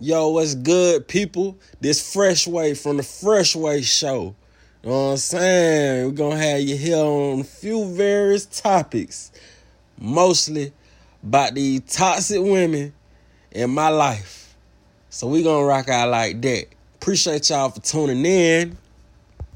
Yo, what's good, people? This Fresh Way from the Fresh Way Show. You know what I'm saying? We're gonna have you here on a few various topics, mostly about the toxic women in my life. So we gonna rock out like that. Appreciate y'all for tuning in.